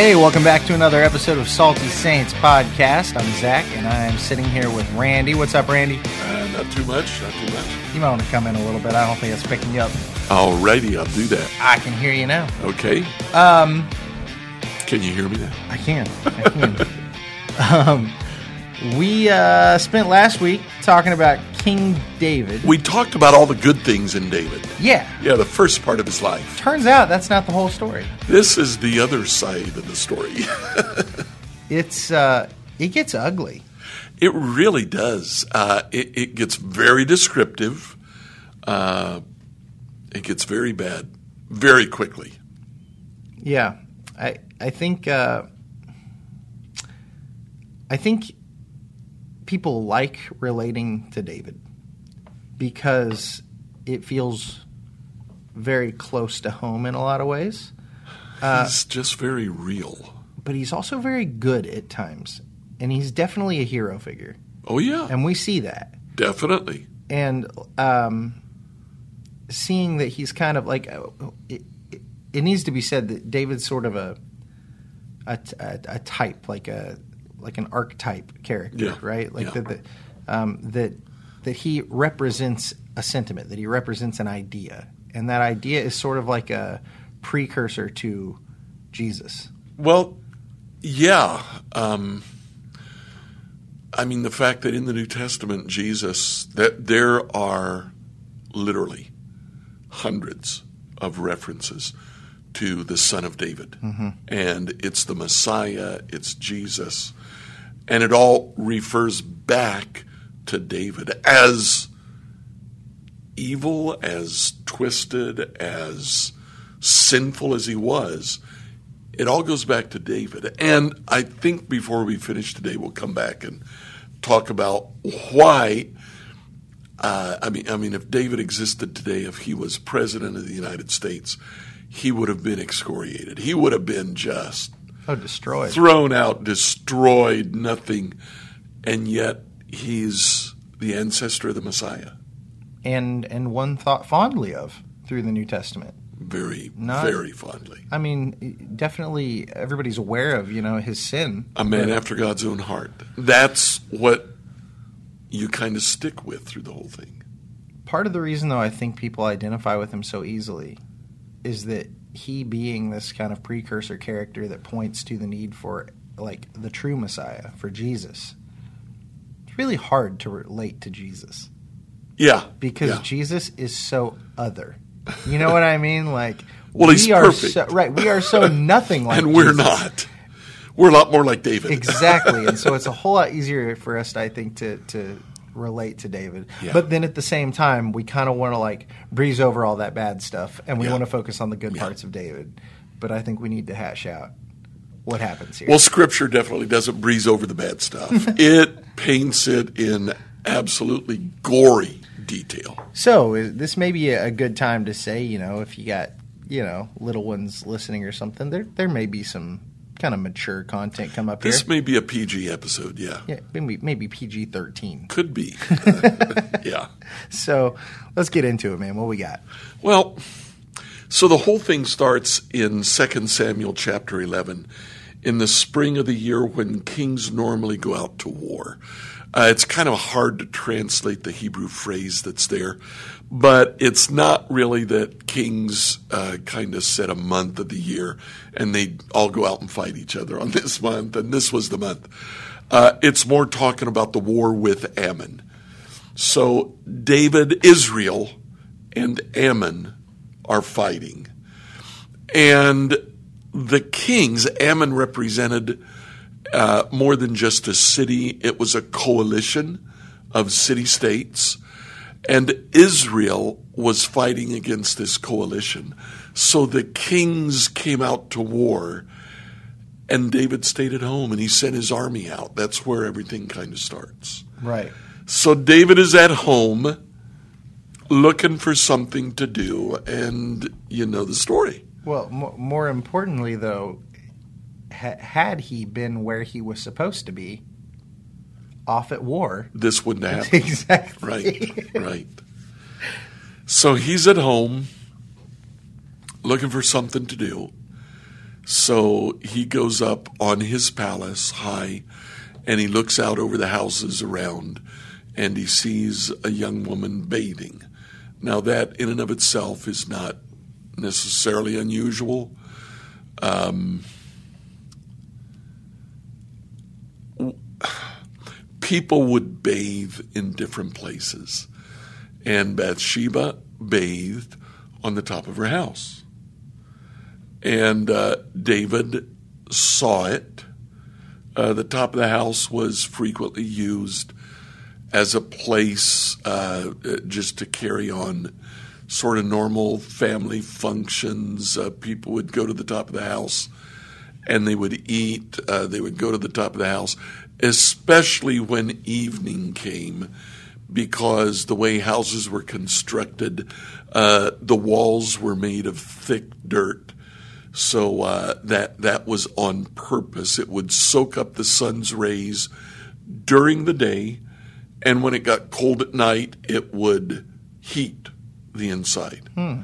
Hey, welcome back to another episode of Salty Saints podcast. I'm Zach, and I'm sitting here with Randy. What's up, Randy? Uh, not too much, not too much. You might want to come in a little bit. I don't think it's picking you up. Alrighty, I'll do that. I can hear you now. Okay. Um, Can you hear me now? I can. I can. um, we uh, spent last week talking about King David. We talked about all the good things in David. Yeah. Yeah, the first part of his life. Turns out that's not the whole story. This is the other side of the story. It's uh, it gets ugly. it really does. Uh, it, it gets very descriptive. Uh, it gets very bad very quickly. Yeah, I I think uh, I think people like relating to David because it feels very close to home in a lot of ways, He's just very real. but he's also very good at times, and he's definitely a hero figure, Oh, yeah, and we see that. definitely. and um, seeing that he's kind of like uh, it, it, it needs to be said that David's sort of a a, a, a type, like a like an archetype character, Yeah. right? Like Yeah. that um, that that he represents a sentiment, that he represents an idea, and that idea is sort of like a precursor to Jesus. Well, yeah. Um, I mean, the fact that in the New Testament, Jesus, that there are literally hundreds of references to the Son of David. And it's the Messiah, it's Jesus. And it all refers back to David as evil, as twisted, as sinful as he was it all goes back to David. And I think before we finish today, we'll come back and talk about why. Uh, I mean, I mean, if David existed today, if he was president of the United States, he would have been excoriated. He would have been just Oh, destroyed. thrown out, destroyed, nothing. And yet, he's the ancestor of the Messiah. and and one thought fondly of through the New Testament. Very, Not- very fondly. I mean, definitely everybody's aware of you know his sin. A man but- after God's own heart. That's what you kind of stick with through the whole thing. Part of the reason, though, I think people identify with him so easily is that he being this kind of precursor character that points to the need for like the true Messiah for Jesus. It's really hard to relate to Jesus Yeah. because yeah. Jesus is so other. You know what I mean? Like, Well, we he's are perfect. so we are so nothing like, and we're Jesus. not. We're a lot more like David. exactly and so it's a whole lot easier for us i think to to relate to david Yeah. but then at the same time we kind of want to like breeze over all that bad stuff and we Yeah. want to focus on the good Yeah. parts of david but i think we need to hash out what happens here well, Scripture definitely doesn't breeze over the bad stuff. it paints it in absolutely gory detail. so is- this may be a good time to say you know if you got you know little ones listening or something there there may be some kind of mature content come up This here This may be a PG episode. Yeah. yeah maybe maybe pg-13 Could be. yeah. so let's get into it man what we got Well, so the whole thing starts in 2 Samuel chapter 11, in the spring of the year when kings normally go out to war. Uh, it's kind of hard to translate the Hebrew phrase that's there, but it's not really that kings uh, kind of set a month of the year and they all go out and fight each other on this month, and this was the month. Uh, it's more talking about the war with Ammon. So David, Israel, and Ammon are fighting. And the kings, Ammon represented uh, more than just a city, it was a coalition of city states. And Israel was fighting against this coalition. So the kings came out to war, and David stayed at home and he sent his army out. That's where everything kind of starts. right So David is at home looking for something to do, and you know the story. Well, mo more importantly, though, ha- had he been where he was supposed to be, off at war, This wouldn't happen. exactly. right, right. So he's at home looking for something to do. So he goes up on his palace high and he looks out over the houses around and he sees a young woman bathing. Now, that in and of itself is not necessarily unusual. Um, people would bathe in different places, and Bathsheba bathed on the top of her house. And uh, David saw it. Uh, the top of the house was frequently used as a place uh, just to carry on sort of normal family functions. Uh, people would go to the top of the house and they would eat. Uh, they would go to the top of the house, especially when evening came, because the way houses were constructed, uh, the walls were made of thick dirt. So uh, that that was on purpose. It would soak up the sun's rays during the day, and when it got cold at night, it would heat the inside. Hmm.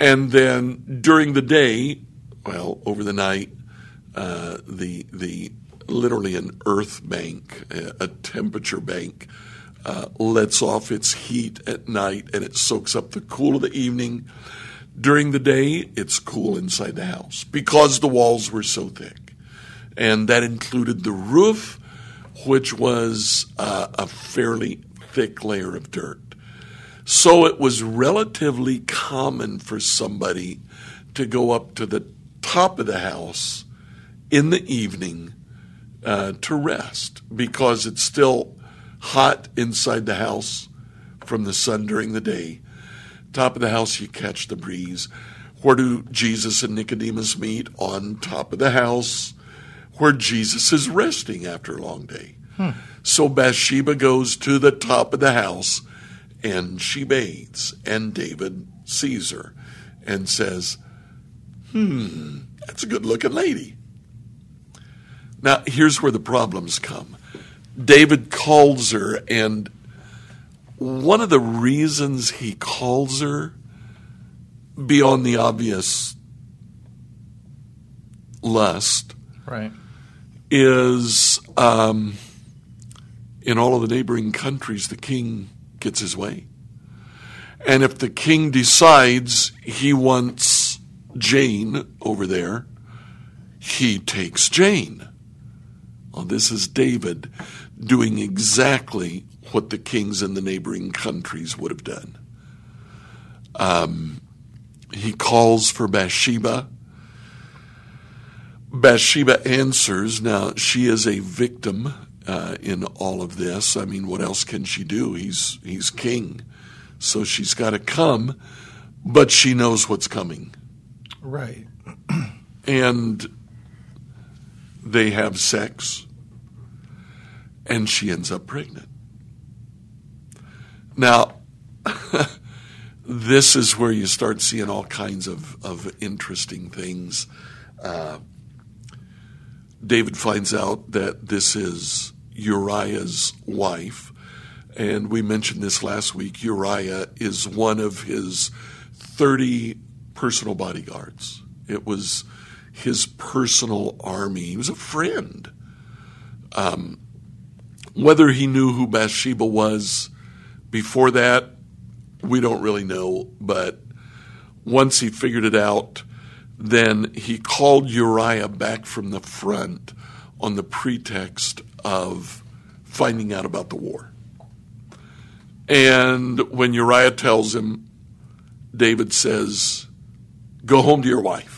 And then during the day, well, over the night, uh, the the literally an earth bank, a, temperature bank, uh, lets off its heat at night, and it soaks up the cool of the evening. During the day, it's cool inside the house because the walls were so thick, and that included the roof, which was uh, a fairly thick layer of dirt. So it was relatively common for somebody to go up to the top of the house in the evening uh, to rest because it's still hot inside the house from the sun during the day. Top of the house, you catch the breeze. Where do Jesus and Nicodemus meet? On top of the house, where Jesus is resting after a long day. Hmm. So Bathsheba goes to the top of the house and she bathes, and David sees her and says, Hmm, that's a good looking lady. Now, here's where the problems come. David calls her, and one of the reasons he calls her, beyond the obvious lust, right, is um, in all of the neighboring countries, the king gets his way. And if the king decides he wants Jane over there, he takes Jane. Well, this is David doing exactly what the kings in the neighboring countries would have done. Um, he calls for Bathsheba. Bathsheba answers. Now, she is a victim uh, in all of this. I mean, what else can she do? He's he's king, so she's got to come, but she knows what's coming. Right. and they have sex, and she ends up pregnant. Now, this is where you start seeing all kinds of, of interesting things. Uh, David finds out that this is Uriah's wife. And we mentioned this last week. Uriah is one of his 30 personal bodyguards. It was his personal army. He was a friend. Um, whether he knew who Bathsheba was before that, we don't really know. But once he figured it out, then he called Uriah back from the front on the pretext of finding out about the war. And when Uriah tells him, David says, Go home to your wife.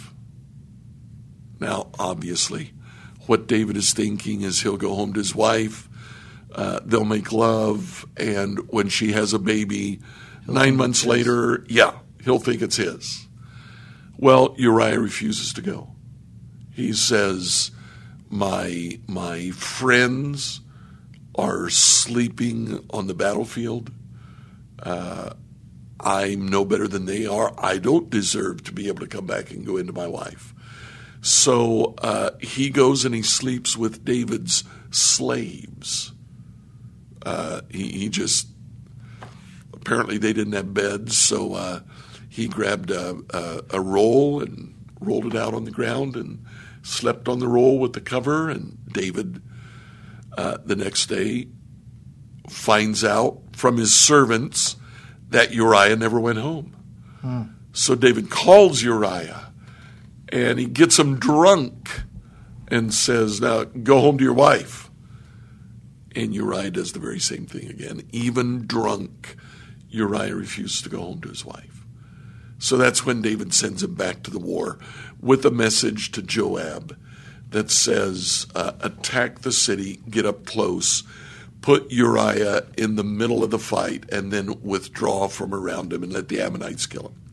Now, obviously, what David is thinking is he'll go home to his wife, uh, they'll make love, and when she has a baby, he'll nine months later, yeah, he'll think it's his. Well, Uriah refuses to go. He says, "My my friends are sleeping on the battlefield. Uh, I'm no better than they are. I don't deserve to be able to come back and go into my wife." So uh, he goes and he sleeps with David's slaves. Uh, he, he, just apparently they didn't have beds, so uh, he grabbed a, a, a roll and rolled it out on the ground and slept on the roll with the cover. And David, uh, the next day, finds out from his servants that Uriah never went home. Hmm. So David calls Uriah and he gets him drunk and says, Now go home to your wife. And Uriah does the very same thing again. Even drunk, Uriah refuses to go home to his wife. So that's when David sends him back to the war with a message to Joab that says, uh, Attack the city, get up close, put Uriah in the middle of the fight, and then withdraw from around him and let the Ammonites kill him.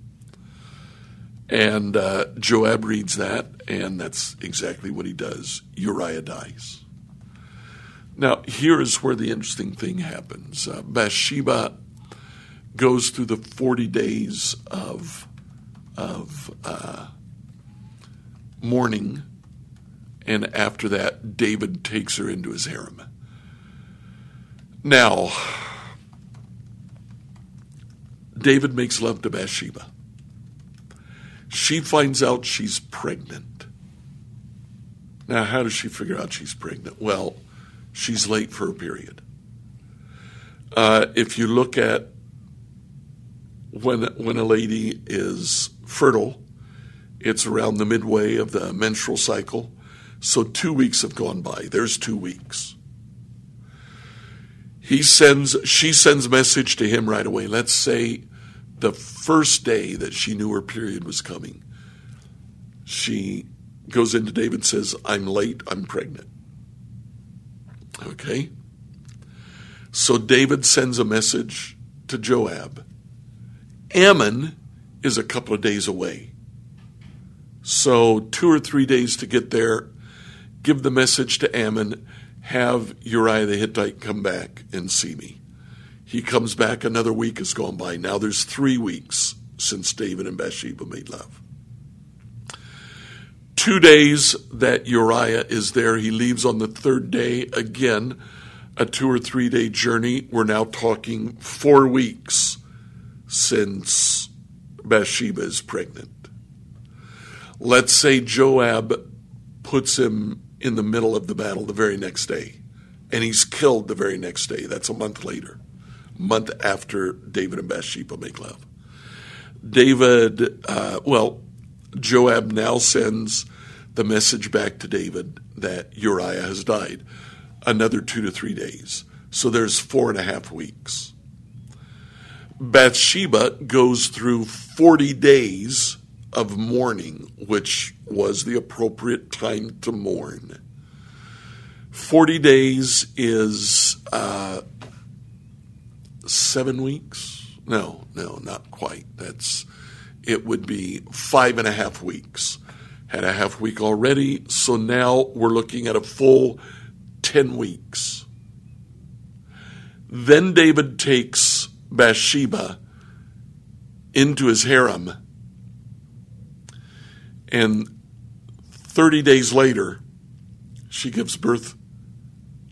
And uh, Joab reads that, and that's exactly what he does. Uriah dies. Now, here is where the interesting thing happens. Uh, Bathsheba goes through the 40 days of, of uh, mourning, and after that, David takes her into his harem. Now, David makes love to Bathsheba. She finds out she's pregnant. Now, how does she figure out she's pregnant? Well, she's late for a period. Uh, if you look at when when a lady is fertile, it's around the midway of the menstrual cycle. So two weeks have gone by. There's two weeks. He sends she sends message to him right away. Let's say the first day that she knew her period was coming, she goes into David and says, I'm late, I'm pregnant. Okay? So David sends a message to Joab. Ammon is a couple of days away. So, two or three days to get there, give the message to Ammon, have Uriah the Hittite come back and see me. He comes back, another week has gone by. Now there's three weeks since David and Bathsheba made love. Two days that Uriah is there, he leaves on the third day. Again, a two or three day journey. We're now talking four weeks since Bathsheba is pregnant. Let's say Joab puts him in the middle of the battle the very next day, and he's killed the very next day. That's a month later month after David and Bathsheba make love. David, uh, well, Joab now sends the message back to David that Uriah has died. Another two to three days. So there's four and a half weeks. Bathsheba goes through 40 days of mourning, which was the appropriate time to mourn. 40 days is uh, seven weeks. No, no, not quite. That's it would be five and a half weeks. Had a half week already, so now we're looking at a full ten weeks. Then David takes Bathsheba into his harem, and 30 days later, she gives birth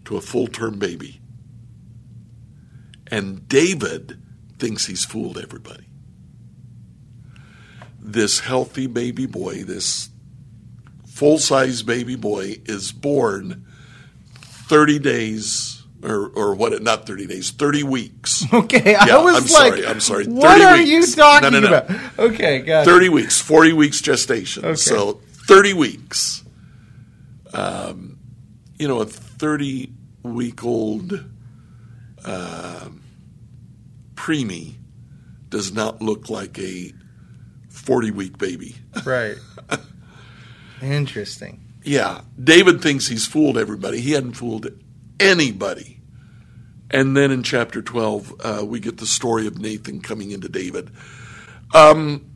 to a full term baby. And David thinks he's fooled everybody. This healthy baby boy, this full size baby boy, is born 30 days, or, or what, not 30 days, 30 weeks. Okay, yeah, I was I'm like, sorry, I'm sorry. What are weeks. you talking no, no, no. about? Okay, got 30 it. weeks, 40 weeks gestation. Okay. So 30 weeks. Um, you know, a 30 week old uh, preemie does not look like a 40 week baby. Right. Interesting. Yeah. David thinks he's fooled everybody. He hadn't fooled anybody. And then in chapter 12, uh, we get the story of Nathan coming into David. Um,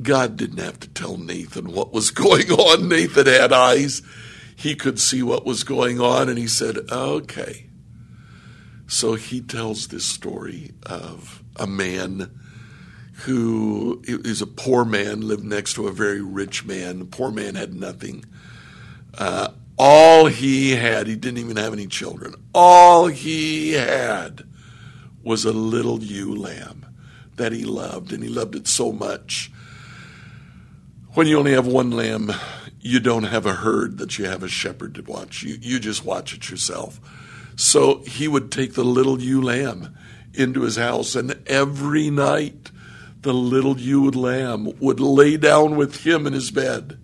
God didn't have to tell Nathan what was going on. Nathan had eyes. He could see what was going on, and he said, Okay, so he tells this story of a man who is a poor man, lived next to a very rich man. The poor man had nothing. Uh, all he had, he didn't even have any children, all he had was a little ewe lamb that he loved, and he loved it so much. When you only have one lamb, you don't have a herd that you have a shepherd to watch. You, you just watch it yourself. So he would take the little ewe lamb into his house, and every night the little ewe lamb would lay down with him in his bed.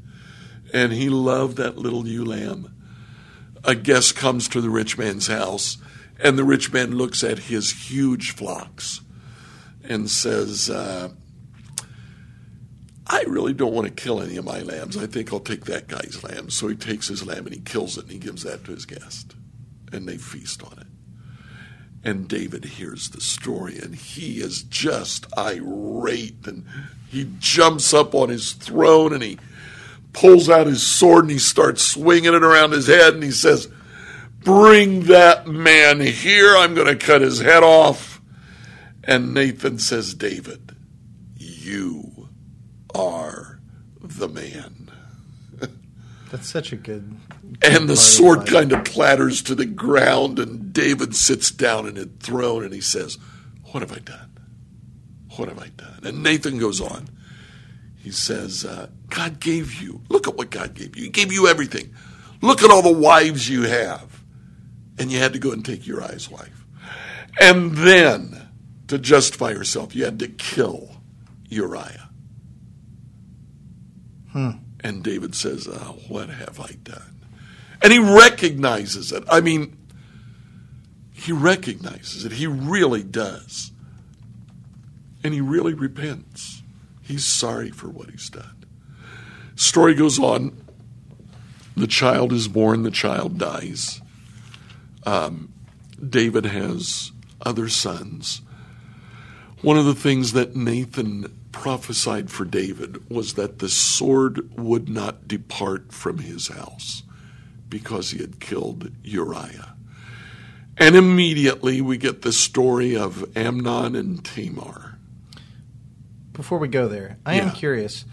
And he loved that little ewe lamb. A guest comes to the rich man's house, and the rich man looks at his huge flocks and says, uh, I really don't want to kill any of my lambs. I think I'll take that guy's lamb. So he takes his lamb and he kills it and he gives that to his guest. And they feast on it. And David hears the story and he is just irate and he jumps up on his throne and he pulls out his sword and he starts swinging it around his head and he says, Bring that man here. I'm going to cut his head off. And Nathan says, David, you are the man. That's such a good. And the sword kind of clatters to the ground, and David sits down in his throne and he says, What have I done? What have I done? And Nathan goes on. He says, uh, God gave you, look at what God gave you. He gave you everything. Look at all the wives you have. And you had to go and take Uriah's wife. And then, to justify yourself, you had to kill Uriah. Hmm. And David says, oh, What have I done? And he recognizes it. I mean, he recognizes it. He really does. And he really repents. He's sorry for what he's done. Story goes on. The child is born, the child dies. Um, David has other sons. One of the things that Nathan prophesied for David was that the sword would not depart from his house because he had killed Uriah. And immediately we get the story of Amnon and Tamar. Before we go there, I Yeah. am curious.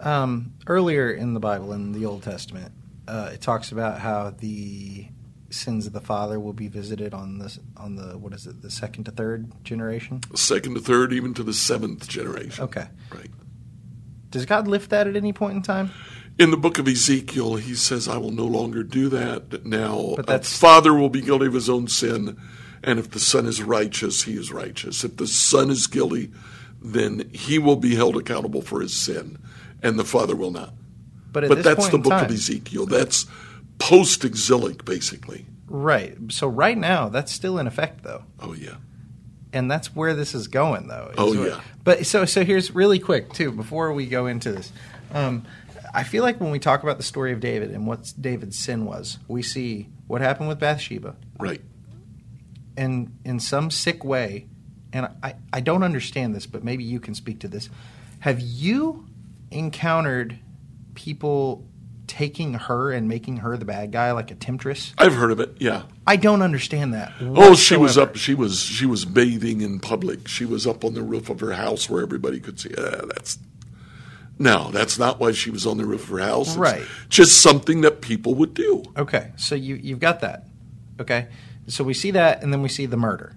Um, earlier in the Bible, in the Old Testament, uh, it talks about how the sins of the father will be visited on the on the what is it the second to third generation. Second to third, even to the seventh generation. Okay, Right. does God lift that at any point in time? In the book of Ezekiel, he says, I will no longer do that. Now, But that's- father will be guilty of his own sin, and if the son is righteous, he is righteous. If the son is guilty, then he will be held accountable for his sin, and the father will not. But But that's the book time, of Ezekiel. That's post exilic, basically. right? So right now, that's still in effect, though. Oh, yeah. and that's where this is going though. is Oh, yeah. But so so here's really quick too before we go into this. Um, I feel like when we talk about the story of David and what David's sin was, we see what happened with Bathsheba, Right. and in some sick way, and I I don't understand this, but maybe you can speak to this. Have you encountered people taking her and making her the bad guy like a temptress? I've heard of it, yeah. I don't understand that. Oh, she was up. She was she was bathing in public. She was up on the roof of her house where everybody could see. Uh, that's no, that's not why she was on the roof of her house. It's Right. just something that people would do. Okay, so you you've got that. Okay, so we see that, and then we see the murder,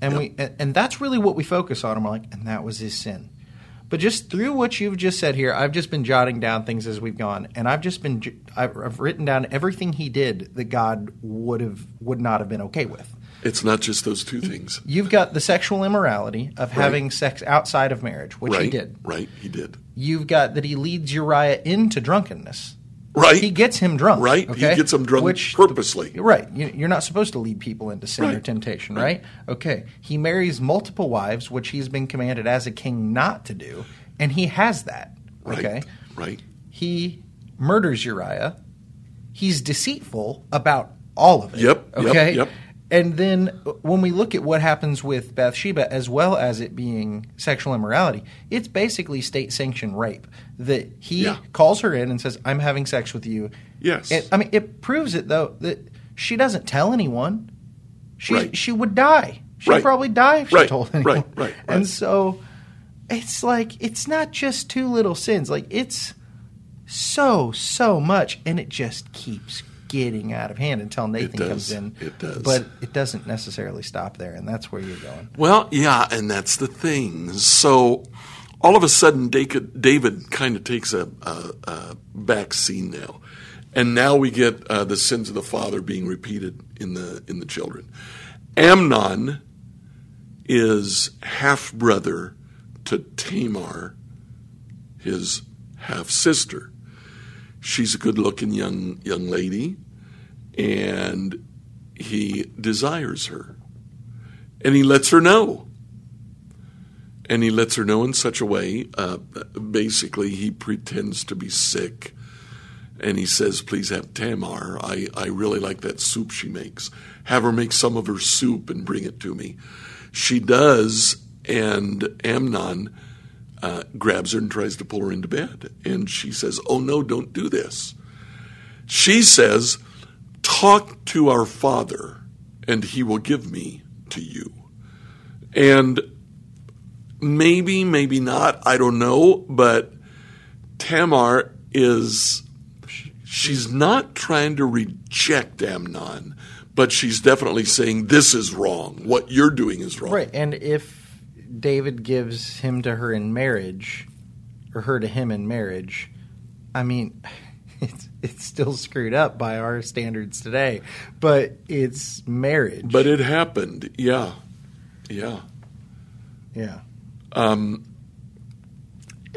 and we and, and that's really what we focus on. I'm like, and that was his sin. But just through what you've just said here, I've just been jotting down things as we've gone, and I've just been I've written down everything he did that God would have would not have been okay with. It's not just those two things. You've got the sexual immorality of having sex outside of marriage, which right. he did. Right. He did. You've got that he leads Uriah into drunkenness. Right. He gets him drunk. Right. He gets him drunk Which, purposely. Right. You- You're not supposed to lead people into sin or temptation, right? Okay. He marries multiple wives, which he's been commanded as a king not to do, and he has that. Right. Okay. Right. He murders Uriah. He's deceitful about all of it. Yep, yep, Okay. yep. And then when we look at what happens with Bathsheba, as well as it being sexual immorality, it's basically state sanctioned rape. That he Yeah. calls her in and says, I'm having sex with you. Yes. It, I mean, it proves it, though, that she doesn't tell anyone. She, Right. she would die. She'd Right. probably die if she Right, told anyone. right, right, And so it's like, it's not just two little sins. Like, it's so, so much. And it just keeps getting out of hand until Nathan comes in. It does. But it doesn't necessarily stop there. And that's where you're going. Well, yeah, and that's the thing. So all of a sudden, David, David kind of takes a, a, a, back scene now, and now we get uh, the sins of the father being repeated in the in the children. Amnon is half brother to Tamar, his half sister. She's a good looking young young lady, and he desires her, and he lets her know and he lets her know in such a way. Uh, basically, he pretends to be sick, and he says, "Please have Tamar. I I really like that soup she makes. Have her make some of her soup and bring it to me." She does, and Amnon uh, grabs her and tries to pull her into bed, and she says, "Oh no, don't do this." She says, "Talk to our father, and he will give me to you." And Maybe, maybe not. I don't know. But Tamar is, she's not trying to reject Amnon, but she's definitely saying, this is wrong. What you're doing is wrong. Right. And if David gives him to her in marriage, or her to him in marriage, I mean, it's it's still screwed up by our standards today, but it's marriage. But it happened, yeah, yeah, yeah. Um,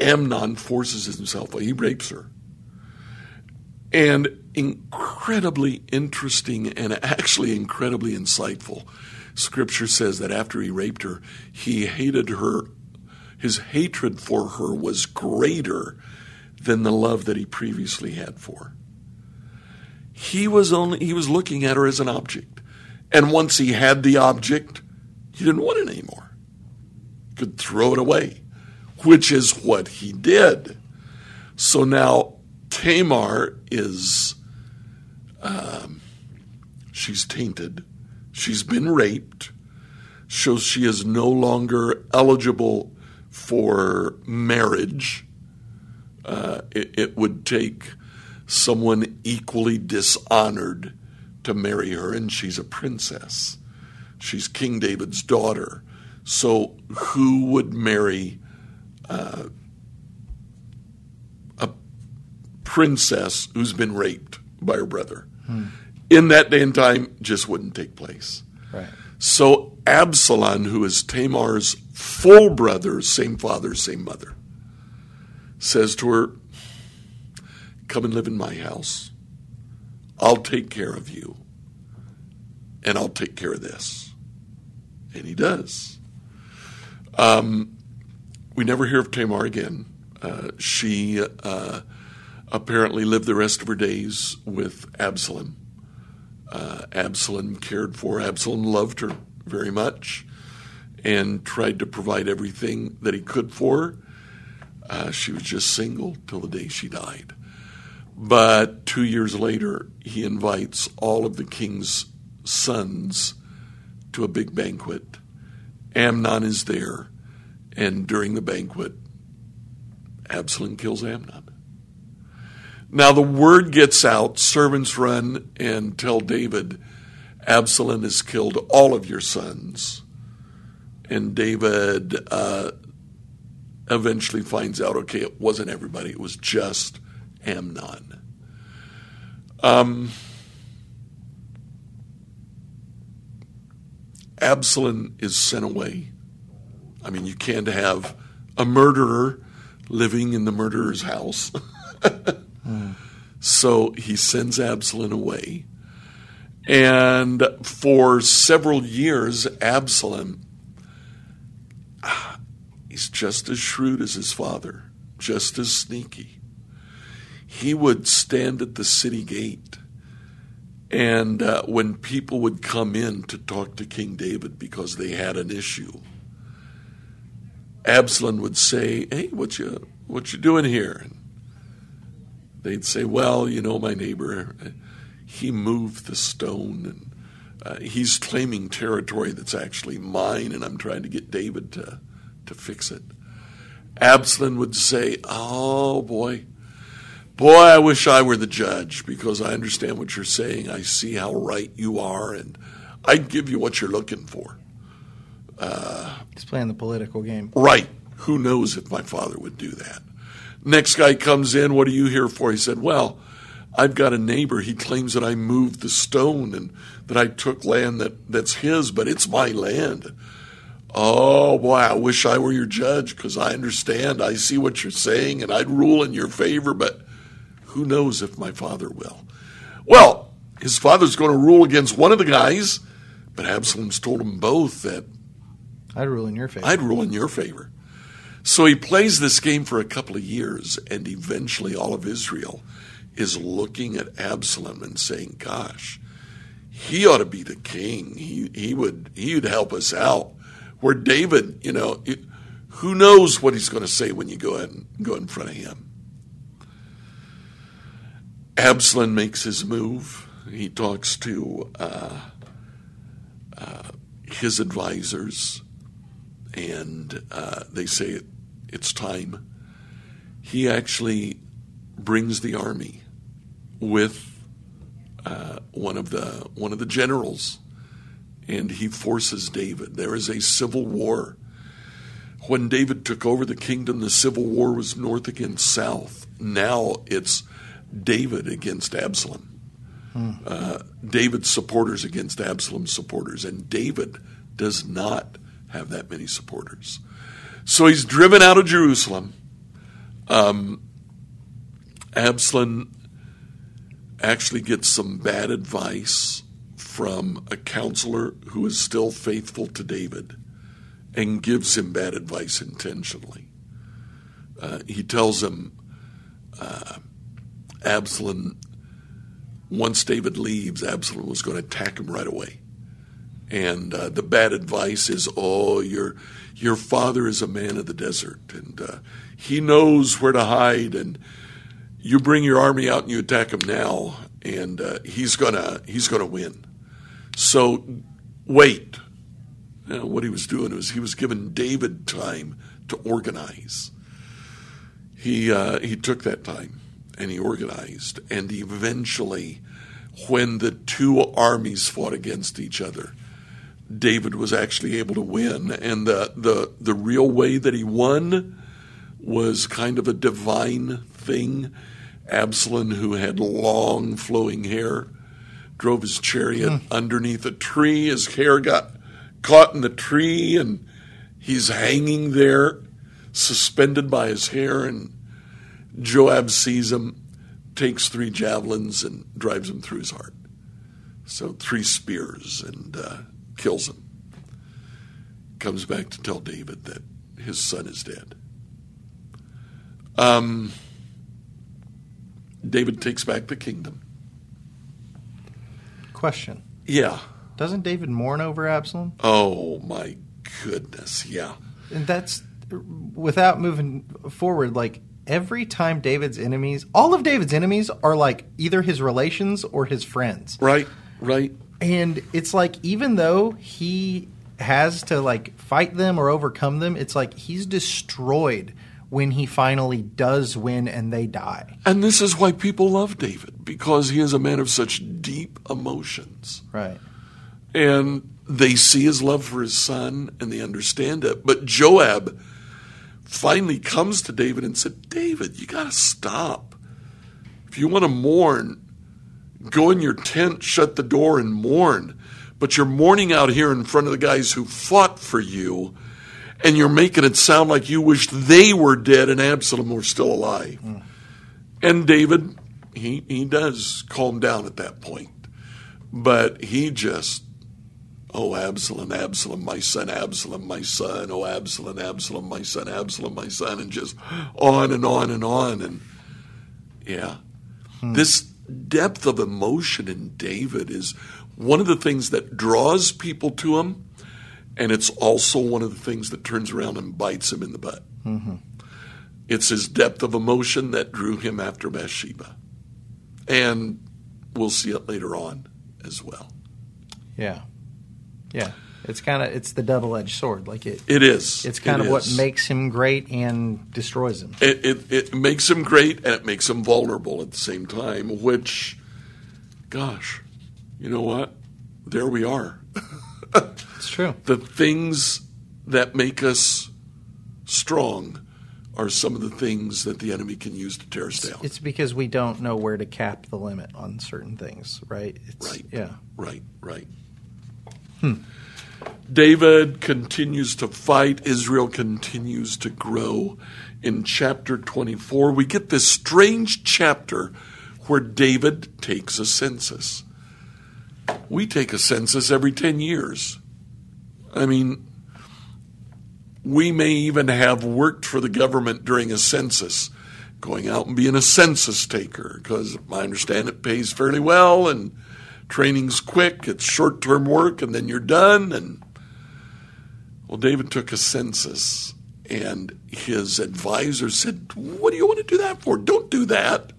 Amnon forces himself, he rapes her. And incredibly interesting and actually incredibly insightful. Scripture says that after he raped her, he hated her. His hatred for her was greater than the love that he previously had for her. He was only he was looking at her as an object. And once he had the object, he didn't want it anymore He could throw it away, which is what he did. So now Tamar is, um, she's tainted. She's been raped. So she is no longer eligible for marriage. Uh, it, it would take someone equally dishonored to marry her, and she's a princess. She's King David's daughter. So, who would marry uh, a princess who's been raped by her brother? Hmm. In that day and time, just wouldn't take place. Right. So, Absalom, who is Tamar's full brother, same father, same mother, says to her, Come and live in my house. I'll take care of you, and I'll take care of this. And he does. Um, we never hear of Tamar again. Uh, she uh, apparently lived the rest of her days with Absalom. Uh, Absalom cared for Absalom, loved her very much, and tried to provide everything that he could for her. Uh, she was just single till the day she died. But two years later, he invites all of the king's sons to a big banquet Amnon is there, and during the banquet, Absalom kills Amnon. Now the word gets out, servants run and tell David, Absalom has killed all of your sons. And David uh, eventually finds out, okay, it wasn't everybody, it was just Amnon. Um, Absalom is sent away. I mean, you can't have a murderer living in the murderer's house. So he sends Absalom away. And for several years, Absalom, he's just as shrewd as his father, just as sneaky. He would stand at the city gate and uh, when people would come in to talk to King David because they had an issue, Absalom would say, "Hey, what you what you doing here?" And they'd say, "Well, you know, my neighbor, he moved the stone, and uh, he's claiming territory that's actually mine, and I'm trying to get David to to fix it." Absalom would say, "Oh boy." Boy, I wish I were the judge because I understand what you're saying. I see how right you are, and I'd give you what you're looking for. Uh, He's playing the political game. Right, Who knows if my father would do that? Next guy comes in, what are you here for? He said, Well, I've got a neighbor. He claims that I moved the stone and that I took land that, that's his, but it's my land. Oh, boy, I wish I were your judge because I understand. I see what you're saying and I'd rule in your favor, but who knows if my father will? Well, his father's going to rule against one of the guys, but Absalom's told them both that I'd rule in your favor. I'd rule in your favor. So he plays this game for a couple of years, and eventually all of Israel is looking at Absalom and saying, Gosh, he ought to be the king. He, he would he would help us out. Where David, you know, it, who knows what he's going to say when you go in go in front of him. Absalom makes his move. He talks to uh, uh, his advisors, and uh, they say it's time. He actually brings the army with uh, one of the one of the generals, and he forces David. There is a civil war. When David took over the kingdom, the civil war was north against south. Now it's David against Absalom. Uh, David's supporters against Absalom's supporters, and David does not have that many supporters. So he's driven out of Jerusalem. Um, Absalom actually gets some bad advice from a counselor who is still faithful to David and gives him bad advice intentionally. Uh, he tells him, uh, Absalom, once David leaves, Absalom was going to attack him right away. And uh, the bad advice is, oh, your your father is a man of the desert, and uh, he knows where to hide. And you bring your army out and you attack him now, and uh, he's gonna he's gonna win. So wait. Now, what he was doing was he was giving David time to organize. He uh, he took that time and he organized, and eventually, when the two armies fought against each other, David was actually able to win, and the the the real way that he won was kind of a divine thing. Absalom, who had long flowing hair, drove his chariot Hmm. underneath a tree. His hair got caught in the tree, and he's hanging there, suspended by his hair. And Joab sees him, takes three javelins, and drives him through his heart. So three spears, and uh, kills him. Comes back to tell David that his son is dead. Um, David takes back the kingdom. Question: Yeah. Doesn't David mourn over Absalom? Oh my goodness. Yeah. And that's without moving forward. Like every time David's enemies, all of David's enemies are like either his relations or his friends. Right. Right. And it's like even though he has to like fight them or overcome them, it's like he's destroyed when he finally does win and they die. And this is why people love David because he is a man of such deep emotions. Right. and they see his love for his son and they understand it. But Joab finally comes to David and said, David, you got to stop. If you want to mourn, go in your tent, shut the door, and mourn. But you're mourning out here in front of the guys who fought for you, and you're making it sound like you wish they were dead and Absalom were still alive. Hmm. And David, he, he does calm down at that point. But he just Oh, Absalom, Absalom, my son, Absalom, my son. Oh, Absalom, Absalom, my son, Absalom, my son, and just on and on and on. And yeah, hmm. this depth of emotion in David is one of the things that draws people to him, and it's also one of the things that turns around and bites him in the butt. Mm-hmm. It's his depth of emotion that drew him after Bathsheba. And we'll see it later on as well. Yeah. Yeah. It's kind of it's the double edged sword. Like it. It is. It's kind It of what makes him great and destroys him. it, it, it makes him great and it makes him vulnerable at the same time, which, gosh, you know what? There we are. It's true. the things that make us strong are some of the things that the enemy can use to tear us down. It's because we don't know where to cap the limit on certain things, right? It's, Right. Yeah. Right, right. Hmm. David continues to fight. Israel continues to grow. In chapter 24, we get this strange chapter where David takes a census. We take a census every 10 years. I mean, we may even have worked for the government during a census, going out and being a census taker, because I understand it pays fairly well and training's quick, it's short term work, and then you're done. And well, David took a census, and his advisor said, What do you want to do that for? Don't do that.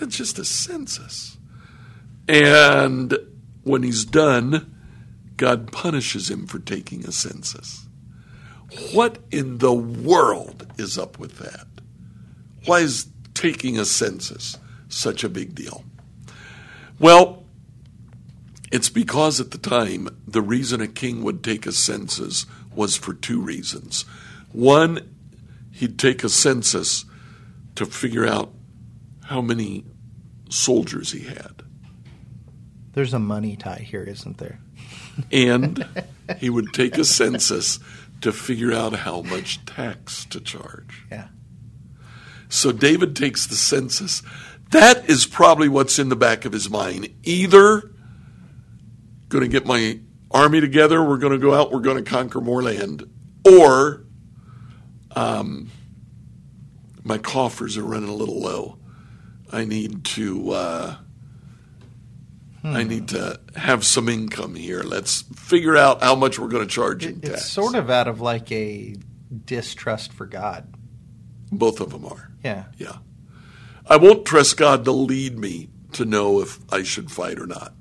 It's just a census. And when he's done, God punishes him for taking a census. What in the world is up with that? Why is taking a census such a big deal? Well, it's because at the time, the reason a king would take a census was for two reasons. One, he'd take a census to figure out how many soldiers he had. There's a money tie here, isn't there? And he would take a census to figure out how much tax to charge. Yeah. So David takes the census. That is probably what's in the back of his mind. Either going to get my army together, we're going to go out, we're going to conquer more land, or um, my coffers are running a little low. I need to. Uh, I need to have some income here. Let's figure out how much we're going to charge in tax. it's sort of out of like a distrust for God. Both of them are. Yeah. Yeah. I won't trust God to lead me to know if I should fight or not.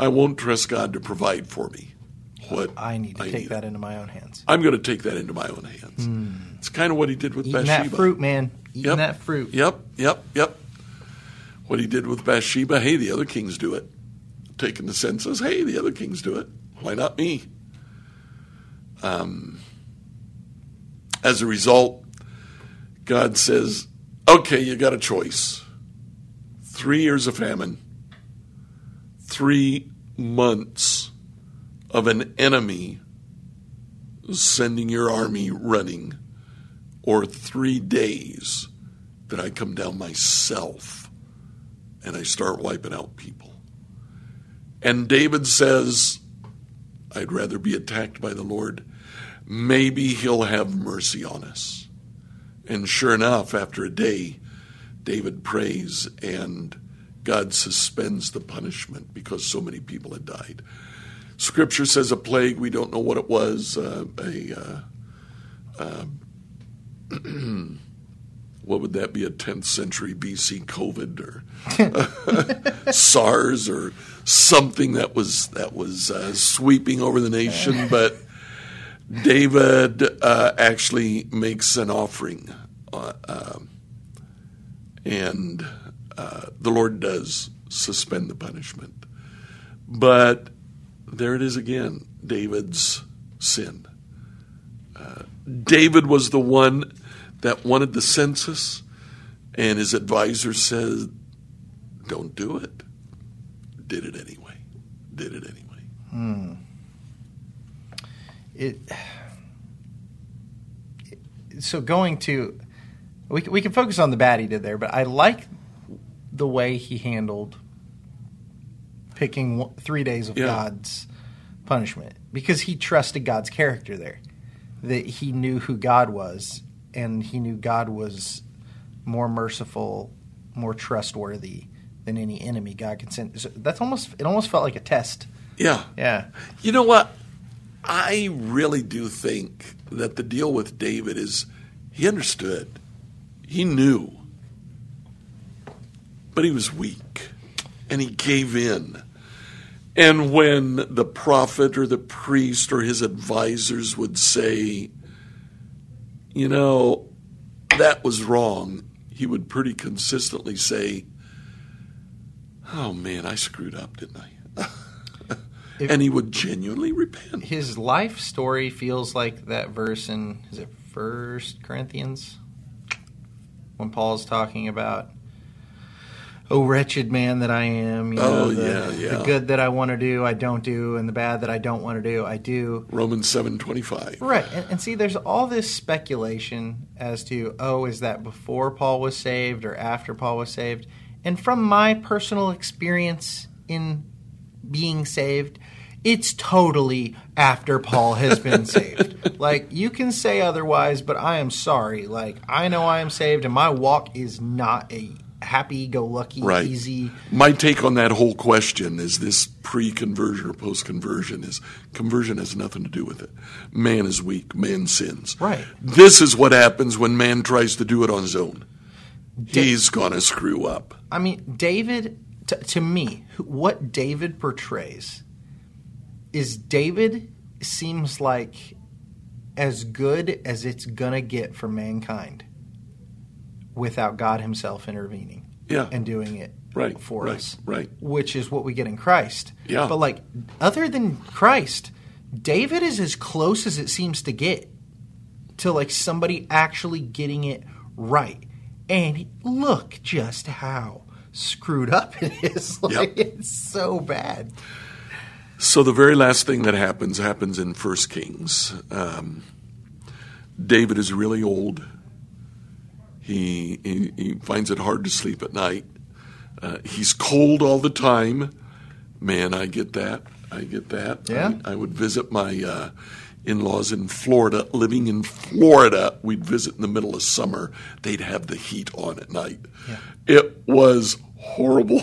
I won't trust God to provide for me what I need to take need. that into my own hands. I'm going to take that into my own hands. It's kind of what he did with Eating Bathsheba. that fruit, man. Eating Yep. that fruit. Yep, yep, yep. What he did with Bathsheba, hey, the other kings do it. Taking the census, hey, the other kings do it. Why not me? Um, as a result, God says, okay, you got a choice. Three years of famine, three months of an enemy sending your army running, or three days that I come down myself and I start wiping out people. And David says, I'd rather be attacked by the Lord. Maybe he'll have mercy on us. And sure enough, after a day, David prays and God suspends the punishment because so many people had died. Scripture says a plague, we don't know what it was, uh, a. Uh, what would that be? A 10th century BC COVID or SARS or something that was that was uh, sweeping over the nation. But David uh, actually makes an offering, uh, um, and uh, the Lord does suspend the punishment. But there it is again, David's sin. Uh, David was the one that wanted the census, and his advisor said, "Don't do it." Did it anyway. Did it anyway. It, so going to we we can focus on the bad he did there, but I like the way he handled picking three days of Yeah. God's punishment because he trusted God's character there. That he knew who God was, and he knew God was more merciful, more trustworthy than any enemy God could send. So that's almost it. Almost felt like a test. Yeah. Yeah, You know what? I really do think that the deal with David is he understood. He knew. But he was weak. And he gave in. And when the prophet or the priest or his advisors would say, you know, that was wrong, he would pretty consistently say, oh man, I screwed up, didn't I? If- and he would genuinely repent. his life story feels like that verse in is it First Corinthians when Paul's talking about oh wretched man that I am, you know, Oh, the, yeah, yeah. the good that I want to do, I don't do, and the bad that I don't want to do, I do. Romans seven twenty five. Right. And, and see, there's all this speculation as to, oh, is that before Paul was saved or after Paul was saved? And from my personal experience in being saved, it's totally after Paul has been saved. Like, you can say otherwise, but I am sorry. Like, I know I am saved, and my walk is not a happy go lucky, Right. easy. My take on that whole question is this pre conversion or post conversion is conversion has nothing to do with it. Man is weak, man sins. Right. This is what happens when man tries to do it on his own. He's going to screw up. I mean, David, to, to me, what David portrays is David seems like as good as it's going to get for mankind without God Himself intervening Yeah. and doing it Right, for right, us. right. Which is what we get in Christ. Yeah. But, like, other than Christ, David is as close as it seems to get to, like, somebody actually getting it right. And look just how screwed up it is. Like, it's so bad. So the very last thing that happens happens in First Kings. Um, David is really old. He, he he finds it hard to sleep at night. Uh, he's cold all the time. Man, I get that. I get that. Yeah. I, I would visit my uh, in-laws in Florida. Living in Florida, we'd visit in the middle of summer. They'd have the heat on at night. Yeah. It was horrible.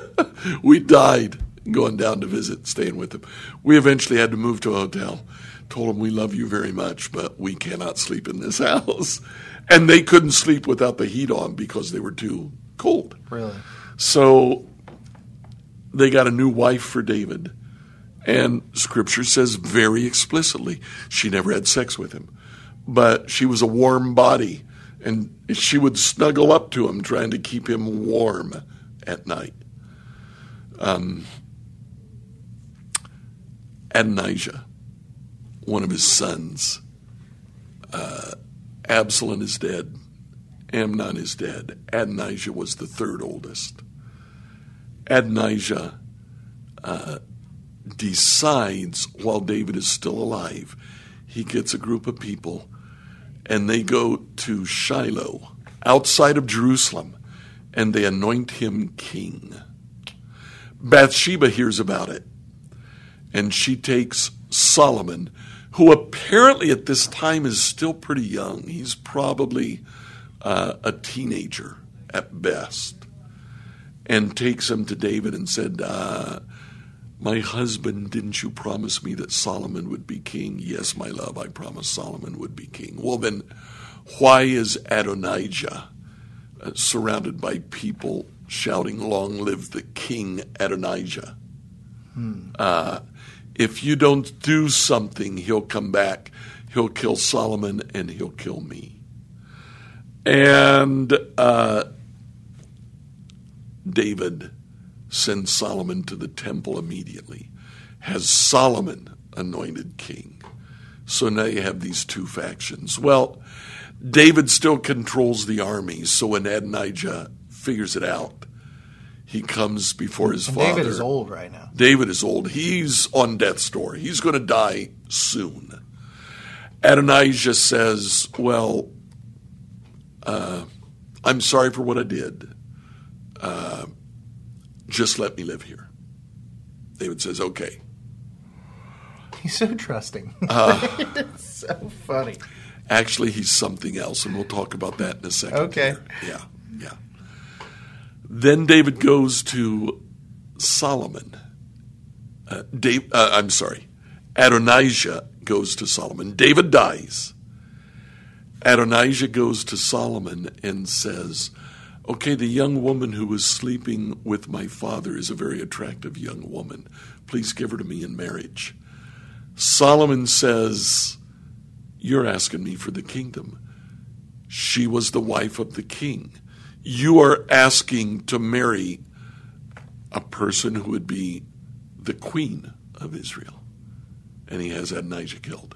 we died going down to visit, staying with them. We eventually had to move to a hotel. Told them we love you very much, but we cannot sleep in this house. And they couldn't sleep without the heat on because they were too cold. Really. So they got a new wife for David. And scripture says very explicitly she never had sex with him. But she was a warm body, and she would snuggle up to him, trying to keep him warm at night. Um, Adonijah, one of his sons, uh, Absalom is dead. Amnon is dead. Adonijah was the third oldest. Adonijah uh, decides while David is still alive, he gets a group of people and they go to Shiloh outside of Jerusalem and they anoint him king. Bathsheba hears about it and she takes Solomon, who apparently at this time is still pretty young. He's probably uh, a teenager at best, and takes him to David and said, uh, My husband, didn't you promise me that Solomon would be king? Yes, my love, I promised Solomon would be king. Well, then, why is Adonijah uh, surrounded by people shouting, Long live the king Adonijah? Uh, if you don't do something, he'll come back. He'll kill Solomon and he'll kill me. And uh, David sends Solomon to the temple immediately, has Solomon anointed king. So now you have these two factions. Well, David still controls the army, so when Adonijah figures it out, he comes before his And father. David is old right now. David is old. He's on death's door. He's going to die soon. Adonijah says, Well, uh, I'm sorry for what I did. Uh, just let me live here. David says, Okay. He's so trusting. Uh. it's so funny. Actually, he's something else, and we'll talk about that in a second. Okay. here. Yeah, yeah. Then David goes to Solomon. Uh, Dave, uh, I'm sorry. Adonijah goes to Solomon. David dies. Adonijah goes to Solomon and says, Okay, the young woman who was sleeping with my father is a very attractive young woman. Please give her to me in marriage. Solomon says, You're asking me for the kingdom. She was the wife of the king. You are asking to marry a person who would be the queen of Israel. And he has Adonijah killed.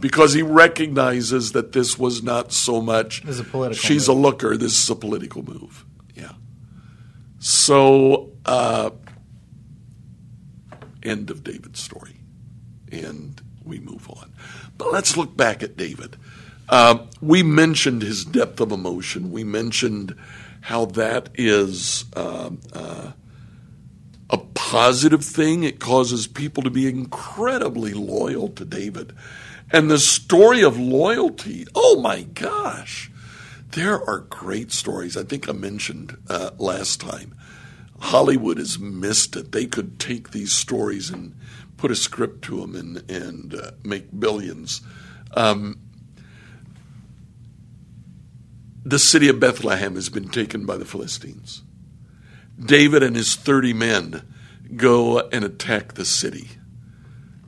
because he recognizes that this was not so much This is a political she's move. a looker, this is a political move. Yeah. So, uh, end of David's story. And we move on. But let's look back at David. Uh, we mentioned his depth of emotion. We mentioned how that is um, uh, a positive thing. It causes people to be incredibly loyal to David. And the story of loyalty, oh my gosh, there are great stories. I think I mentioned uh, last time. Hollywood has missed it. They could take these stories and put a script to them and, and uh, make billions. Um, the city of Bethlehem has been taken by the Philistines. David and his 30 men go and attack the city.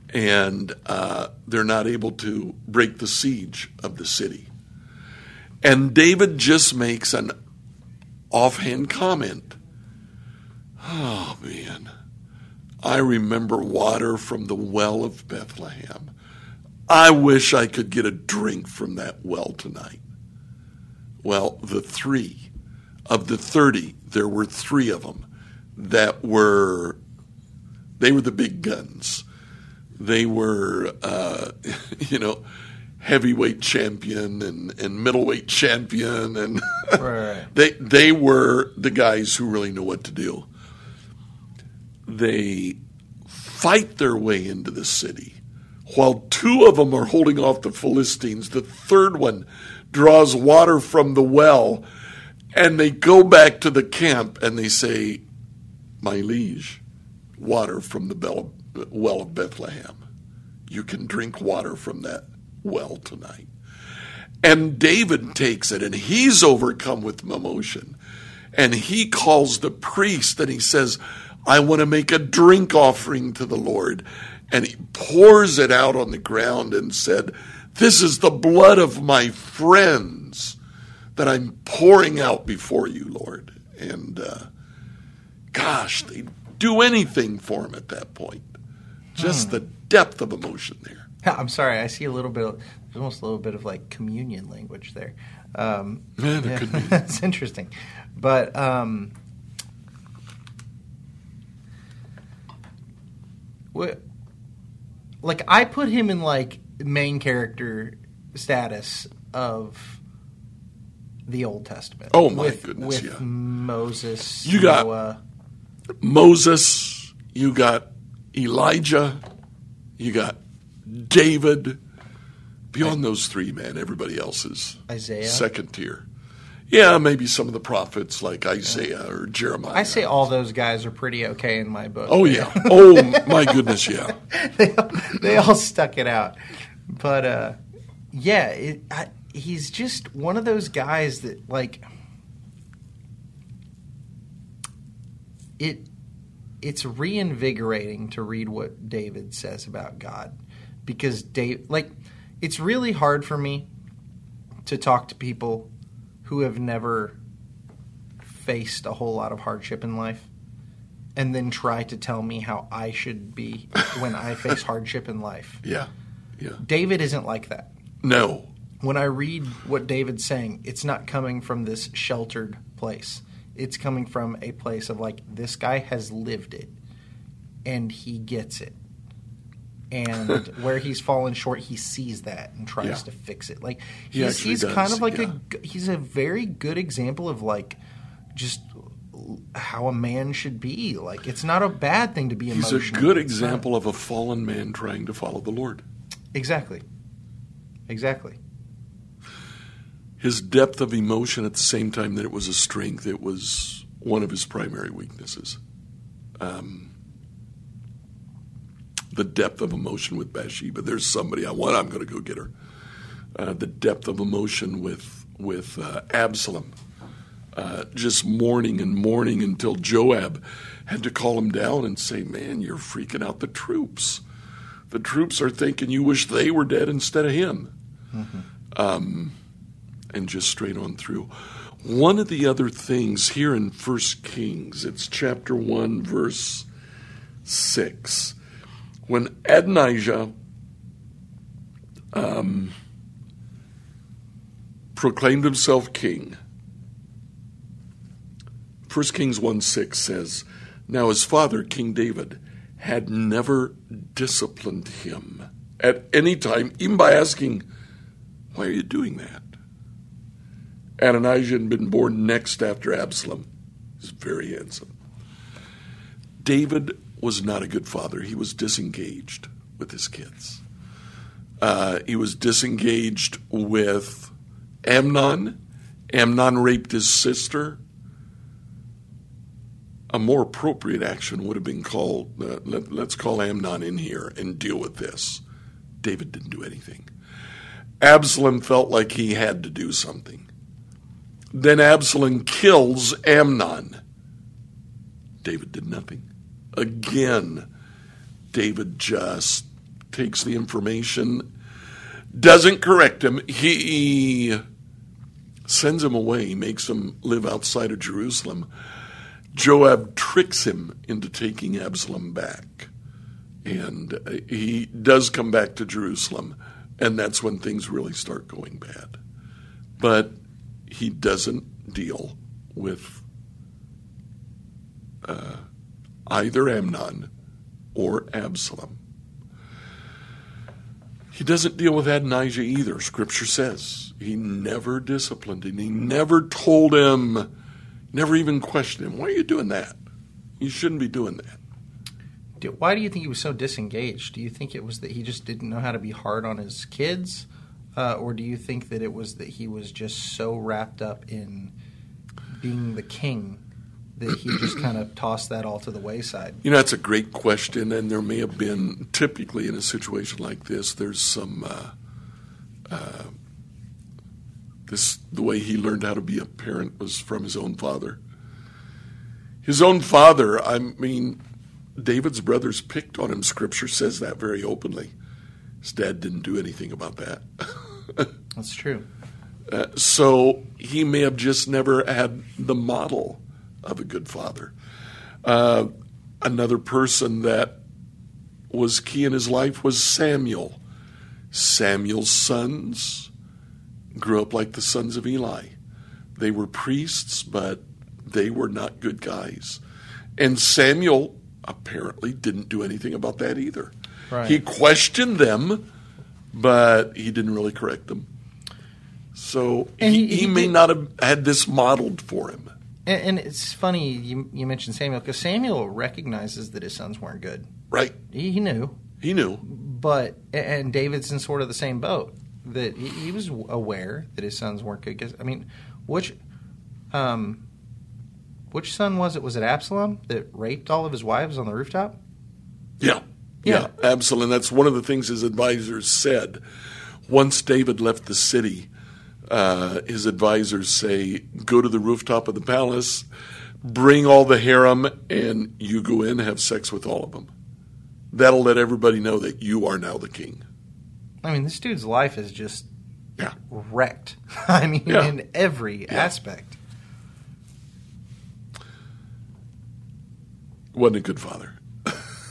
And uh, they're not able to break the siege of the city. And David just makes an offhand comment. Oh, man. I remember water from the well of Bethlehem. I wish I could get a drink from that well tonight. Well, the three of the 30, there were three of them that were, they were the big guns. They were, uh, you know, heavyweight champion and, and middleweight champion. And Right. they, they were the guys who really know what to do. They fight their way into the city. While two of them are holding off the Philistines, the third one draws water from the well, and they go back to the camp and they say, My liege, water from the well of Bethlehem. You can drink water from that well tonight. And David takes it and he's overcome with emotion. And he calls the priest and he says, I want to make a drink offering to the Lord. And he pours it out on the ground and said, This is the blood of my friends that I'm pouring out before you, Lord. And uh, gosh, they'd do anything for him at that point. Just the depth of emotion there. I'm sorry. I see a little bit. Of, there's almost a little bit of like communion language there. Um, Yeah, could be. it's interesting, but um, like I put him in like main character status of the Old Testament. Oh, my with, goodness, With yeah. Moses, You got- Noah. Moses, you got Elijah, you got David. Beyond those three, man, everybody else is Isaiah. second tier. Yeah, maybe some of the prophets like Isaiah or Jeremiah. I say all those guys are pretty okay in my book. Oh yeah. Oh my goodness, yeah. they, all, they all stuck it out. But uh, yeah, it, I, he's just one of those guys that like it. It's reinvigorating to read what David says about God because Dave, like, it's really hard for me to talk to people who have never faced a whole lot of hardship in life and then try to tell me how I should be when I face hardship in life. Yeah. Yeah. David isn't like that. No. When I read what David's saying, it's not coming from this sheltered place. It's coming from a place of like, this guy has lived it and he gets it. And where he's fallen short, he sees that and tries Yeah. to fix it. Like He he's, he's kind of like yeah. a he's a very good example of like just how a man should be. Like it's not a bad thing to be He's emotional. a good example of a fallen man trying to follow the Lord. Exactly. Exactly. His depth of emotion at the same time that it was a strength, it was one of his primary weaknesses. Um, the depth of emotion with Bathsheba. There's somebody I want. I'm going to go get her. Uh, the depth of emotion with with uh, Absalom, uh, just mourning and mourning until Joab had to call him down and say, "Man, you're freaking out the troops. The troops are thinking you wish they were dead instead of him." Um, and just straight on through. One of the other things here in First Kings, it's chapter one, verse six, when Adonijah um, proclaimed himself king. 1 Kings 1 6 says, Now his father, King David, had never disciplined him at any time, even by asking, Why are you doing that? Adonijah had been born next after Absalom. He's very handsome. David was not a good father. He was disengaged with his kids. Uh, he was disengaged with Amnon. Amnon raped his sister. A more appropriate action would have been called uh, let, let's call Amnon in here and deal with this. David didn't do anything. Absalom felt like he had to do something. Then Absalom kills Amnon. David did nothing. Again, David just takes the information, doesn't correct him. He sends him away, makes him live outside of Jerusalem. Joab tricks him into taking Absalom back. And he does come back to Jerusalem, and that's when things really start going bad. But he doesn't deal with uh, either Amnon or Absalom. He doesn't deal with Adonijah either, Scripture says. He never disciplined him. He never told him, never even questioned him, why are you doing that? You shouldn't be doing that. Why do you think he was so disengaged? Do you think it was that he just didn't know how to be hard on his kids? Uh, or do you think that it was that he was just so wrapped up in being the king that he just kind of tossed that all to the wayside? You know, that's a great question, and there may have been, typically in a situation like this, there's some. Uh, uh, this the way he learned how to be a parent was from his own father. His own father, I mean, David's brothers picked on him. Scripture says that very openly. His dad didn't do anything about that. That's true. Uh, so he may have just never had the model of a good father. Uh, another person that was key in his life was Samuel. Samuel's sons grew up like the sons of Eli. They were priests, but they were not good guys. And Samuel apparently didn't do anything about that either. Right. He questioned them, but he didn't really correct them. So he, he- he, may did- not have had this modeled for him. And, and it's funny you, you mentioned Samuel because Samuel recognizes that his sons weren't good. Right? He, he knew, He knew. but and David's in sort of the same boat that he, he was aware that his sons weren't good. 'Cause, I mean, which um, which son was it? Was it Absalom that raped all of his wives on the rooftop? Yeah. Yeah. Yeah. And that's one of the things his advisors said. Once David left the city, uh, his advisors say, go to the rooftop of the palace, bring all the harem, and you go in and have sex with all of them. That'll let everybody know that you are now the king. I mean, this dude's life is just Yeah. wrecked. I mean, Yeah. in every aspect. Wasn't a good father.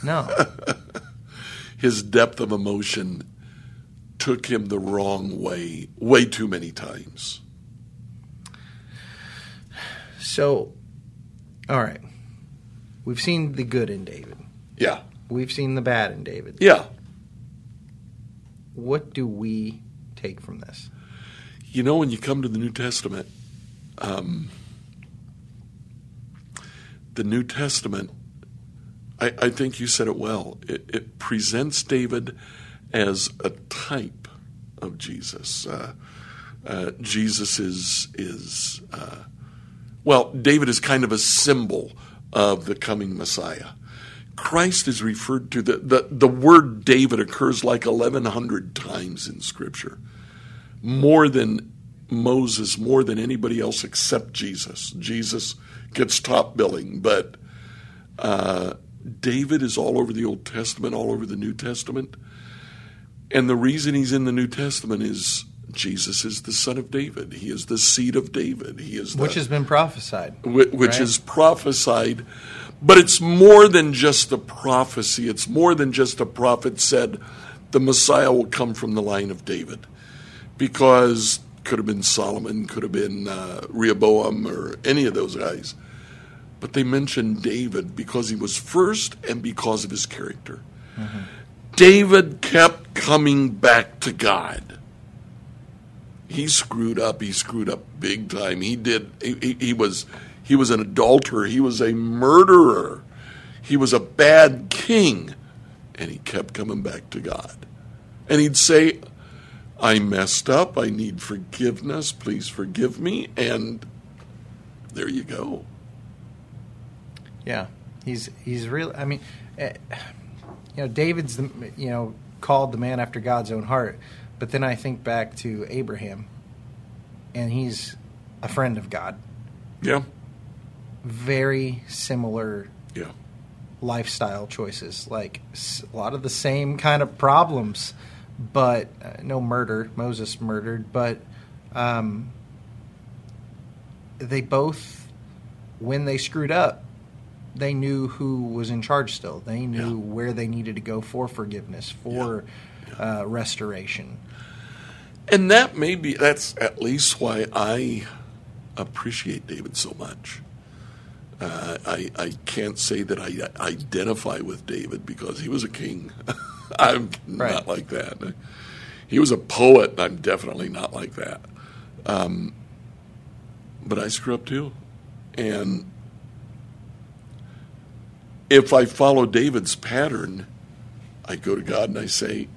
No. His depth of emotion took him the wrong way way too many times. So, all right. We've seen the good in David. Yeah. We've seen the bad in David. Yeah. What do we take from this? You know, when you come to the New Testament, um, the New Testament, I, I think you said it well. It, it presents David as a type of Jesus. Uh, uh, Jesus is is uh, well, David is kind of a symbol of the coming Messiah. Christ is referred to the the, the word David occurs like eleven hundred times in Scripture more than Moses, more than anybody else except Jesus. Jesus gets top billing, but uh, David is all over the Old Testament, all over the New Testament. And the reason he's in the New Testament is Jesus is the son of David. He is the seed of David. He is the, Which has been prophesied. whi- which right? is prophesied. But it's more than just a prophecy. It's more than just a prophet said, the Messiah will come from the line of David because could have been Solomon, could have been uh, Rehoboam, or any of those guys. But they mentioned David because he was first and because of his character. Mm-hmm. David kept coming back to God. He screwed up. He screwed up big time. He did. He, he was. He was an adulterer. He was a murderer. He was a bad king, and he kept coming back to God. And he'd say, I messed up. I need forgiveness. Please forgive me. And there you go. Yeah, he's he's real. I mean, uh, you know, David's the you know called the man after God's own heart. But then I think back to Abraham, and he's a friend of God. Yeah. Very similar. Yeah. Lifestyle choices, like a lot of the same kind of problems but uh, no murder. Moses murdered, but um, they both, when they screwed up, they knew who was in charge still. They knew yeah. where they needed to go for forgiveness, for yeah. Uh, restoration. And that may be, that's at least why I appreciate David so much. Uh, I, I can't say that I identify with David because he was a king. I'm right. not like that. He was a poet. I'm definitely not like that. Um, but I screw up too. And if I follow David's pattern, I go to God and I say,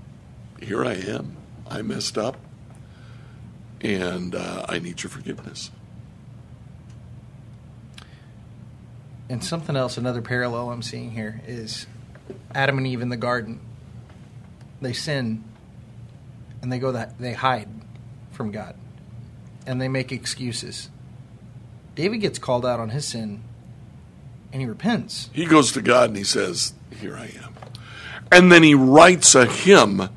Here I am. I messed up. And uh, I need your forgiveness. And something else, another parallel I'm seeing here is Adam and Eve in the garden they sin and they go that they hide from God and they make excuses. David gets called out on his sin and he repents. He goes to God and he says, Here I am. And then he writes a hymn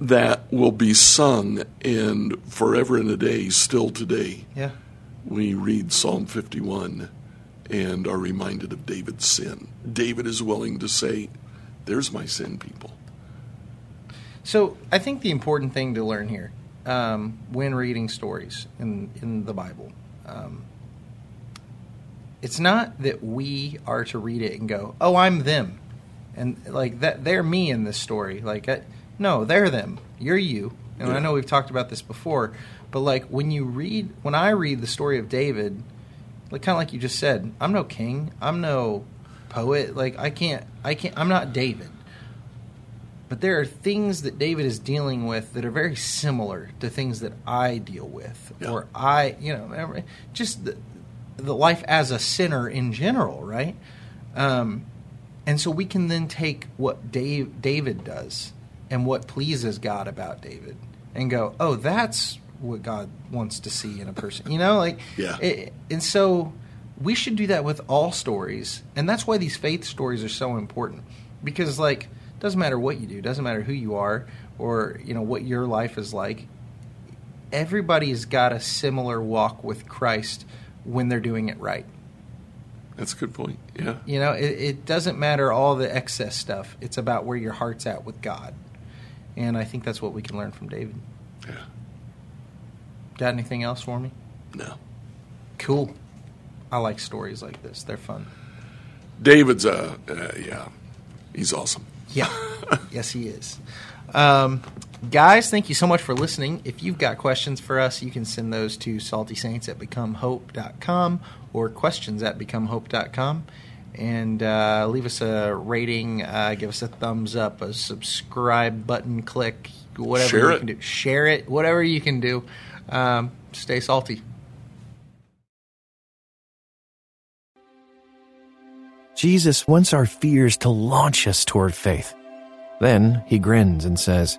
that will be sung in forever and a day, still today. Yeah. We read Psalm 51 and are reminded of David's sin. David is willing to say, There's my sin, people. So I think the important thing to learn here um, when reading stories in in the Bible, um, it's not that we are to read it and go, "Oh, I'm them," and like that they're me in this story. Like, I, no, they're them. You're you. And yeah. I know we've talked about this before, but like when you read, when I read the story of David, like kind of like you just said, I'm no king. I'm no poet. Like I can't. I can't. I'm not David. But there are things that David is dealing with that are very similar to things that I deal with, yeah. or I, you know, just the, the life as a sinner in general, right? Um, and so we can then take what Dave, David does and what pleases God about David and go, oh, that's what God wants to see in a person. You know, like, yeah. It, and so we should do that with all stories. And that's why these faith stories are so important because, like, doesn't matter what you do, doesn't matter who you are or you know what your life is like. Everybody's got a similar walk with Christ when they're doing it right. That's a good point. Yeah. You know, it, it, doesn't matter all the excess stuff. It's about where your heart's at with God. And I think that's what we can learn from David. Yeah. Got anything else for me? No. Cool. I like stories like this. They're fun. David's, uh, uh yeah, he's awesome. Yeah. yes, he is. Um, guys, thank you so much for listening. If you've got questions for us, you can send those to saltysaints at becomehope.com or questions at becomehope.com. And uh, leave us a rating, uh, give us a thumbs up, a subscribe button click, whatever Share you it. can do. Share it, whatever you can do. Um, stay salty. Jesus wants our fears to launch us toward faith. Then he grins and says,